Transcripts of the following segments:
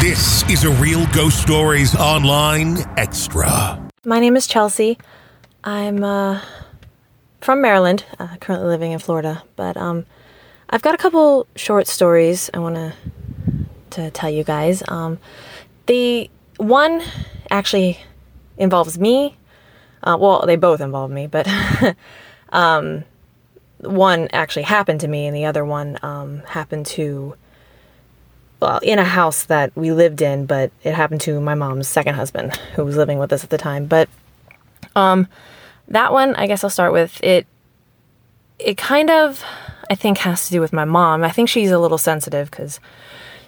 This is a Real Ghost Stories Online Extra. My name is Chelsea. I'm uh, from Maryland, uh, currently living in Florida, but um, I've got a couple short stories I want to to tell you guys. Um, the one actually involves me. Uh, well, they both involve me, but um, one actually happened to me, and the other one um, happened to well, in a house that we lived in, but it happened to my mom's second husband who was living with us at the time. But um that one, I guess I'll start with it it kind of I think has to do with my mom. I think she's a little sensitive cuz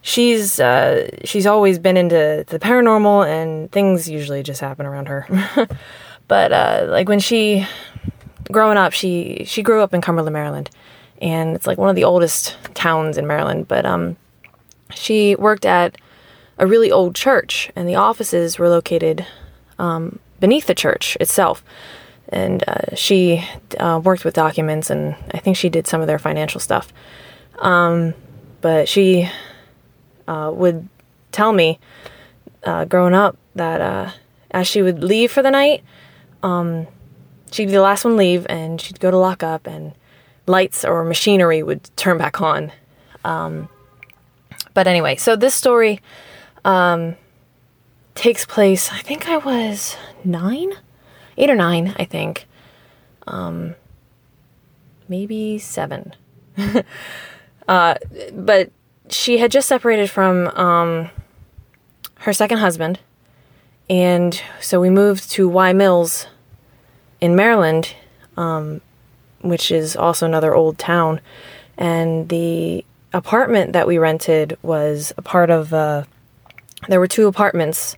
she's uh she's always been into the paranormal and things usually just happen around her. but uh like when she growing up, she she grew up in Cumberland, Maryland. And it's like one of the oldest towns in Maryland, but um she worked at a really old church, and the offices were located um, beneath the church itself. And uh, she uh, worked with documents, and I think she did some of their financial stuff. Um, but she uh, would tell me uh, growing up that uh, as she would leave for the night, um, she'd be the last one leave, and she'd go to lock up, and lights or machinery would turn back on. Um, but anyway, so this story um, takes place, I think I was nine, eight or nine, I think. Um, maybe seven. uh, but she had just separated from um, her second husband. And so we moved to Wye Mills in Maryland, um, which is also another old town. And the apartment that we rented was a part of uh, there were two apartments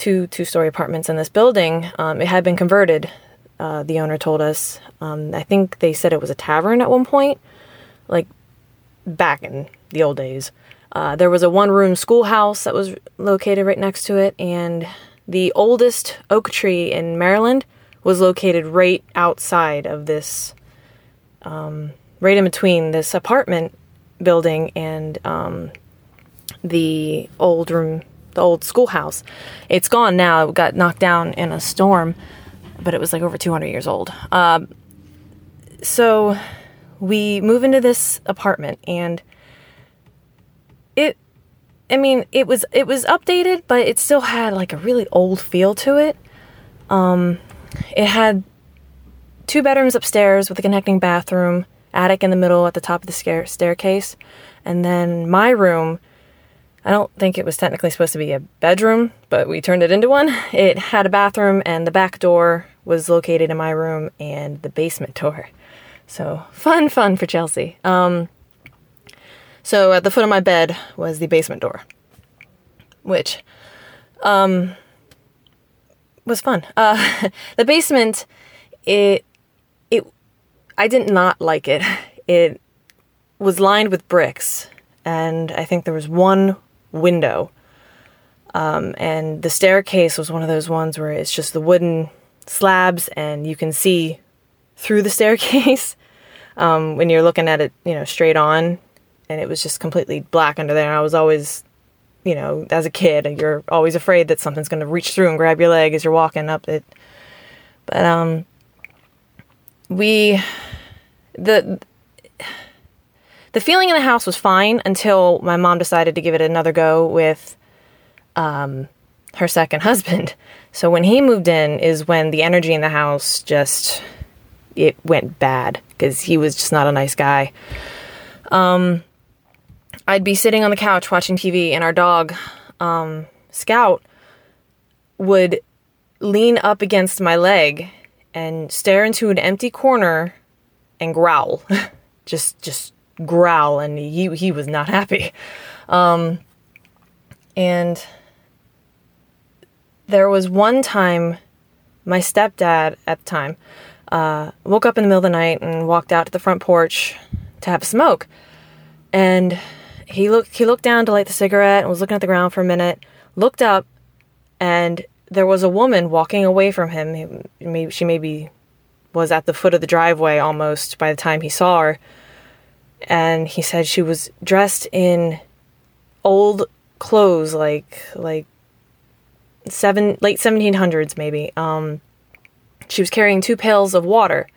two two story apartments in this building. Um, it had been converted uh, the owner told us. Um, i think they said it was a tavern at one point like back in the old days. Uh, there was a one room schoolhouse that was located right next to it and the oldest oak tree in maryland was located right outside of this um, right in between this apartment building and um, the old room, the old schoolhouse. It's gone now. It got knocked down in a storm, but it was like over 200 years old. Uh, so we move into this apartment and it I mean, it was it was updated, but it still had like a really old feel to it. Um, it had two bedrooms upstairs with a connecting bathroom attic in the middle at the top of the stair- staircase. And then my room, I don't think it was technically supposed to be a bedroom, but we turned it into one. It had a bathroom, and the back door was located in my room and the basement door. So fun, fun for Chelsea. Um, so at the foot of my bed was the basement door, which um, was fun. Uh, the basement, it I did not like it. It was lined with bricks, and I think there was one window. Um, and the staircase was one of those ones where it's just the wooden slabs, and you can see through the staircase um, when you're looking at it, you know, straight on. And it was just completely black under there. And I was always, you know, as a kid, you're always afraid that something's going to reach through and grab your leg as you're walking up it. But um, we the the feeling in the house was fine until my mom decided to give it another go with um, her second husband. So when he moved in is when the energy in the house just it went bad because he was just not a nice guy. Um, I'd be sitting on the couch watching TV, and our dog, um, Scout, would lean up against my leg and stare into an empty corner and growl, just just growl, and he he was not happy. Um, and there was one time, my stepdad at the time uh, woke up in the middle of the night and walked out to the front porch to have a smoke, and he looked he looked down to light the cigarette and was looking at the ground for a minute, looked up, and there was a woman walking away from him. Maybe she maybe was at the foot of the driveway almost by the time he saw her. And he said she was dressed in old clothes, like like seven late 1700s maybe. Um, she was carrying two pails of water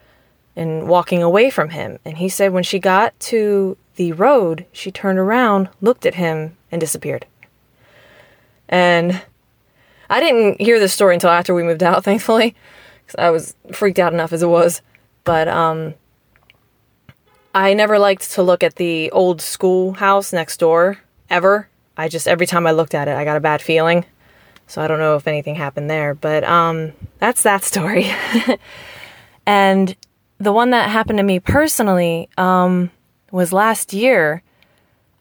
and walking away from him. And he said when she got to the road, she turned around, looked at him, and disappeared. And I didn't hear this story until after we moved out, thankfully. Cause I was freaked out enough as it was. But um, I never liked to look at the old schoolhouse next door ever. I just every time I looked at it, I got a bad feeling. So I don't know if anything happened there, but um, that's that story. and the one that happened to me personally um, was last year.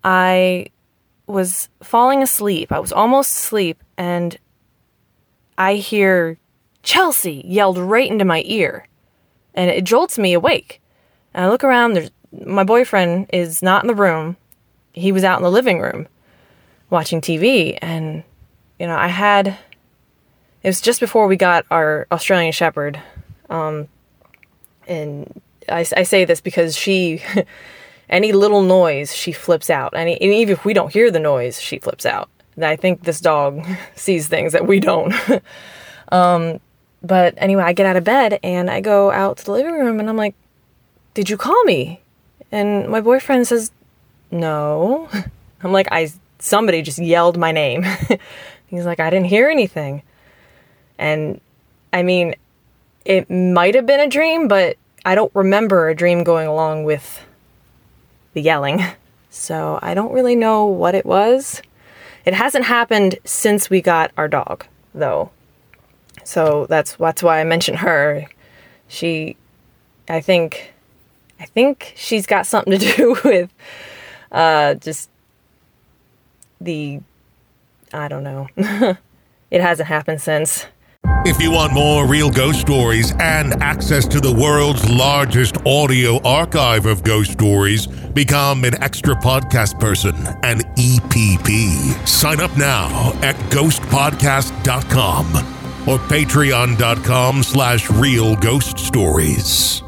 I was falling asleep. I was almost asleep, and I hear Chelsea yelled right into my ear, and it jolts me awake. And I look around. There's my boyfriend is not in the room. He was out in the living room watching TV, and you know I had. It was just before we got our Australian Shepherd, um, and I, I say this because she, any little noise, she flips out. Any, and even if we don't hear the noise, she flips out. I think this dog sees things that we don't. um, but anyway, I get out of bed and I go out to the living room and I'm like, Did you call me? And my boyfriend says, No. I'm like, I somebody just yelled my name. He's like, I didn't hear anything. And I mean, it might have been a dream, but I don't remember a dream going along with the yelling. So I don't really know what it was. It hasn't happened since we got our dog, though. So that's that's why I mentioned her. She I think I think she's got something to do with uh just the I don't know. it hasn't happened since. If you want more real ghost stories and access to the world's largest audio archive of ghost stories, become an extra podcast person, an EPP. Sign up now at ghostpodcast.com or patreon.com slash real ghost stories.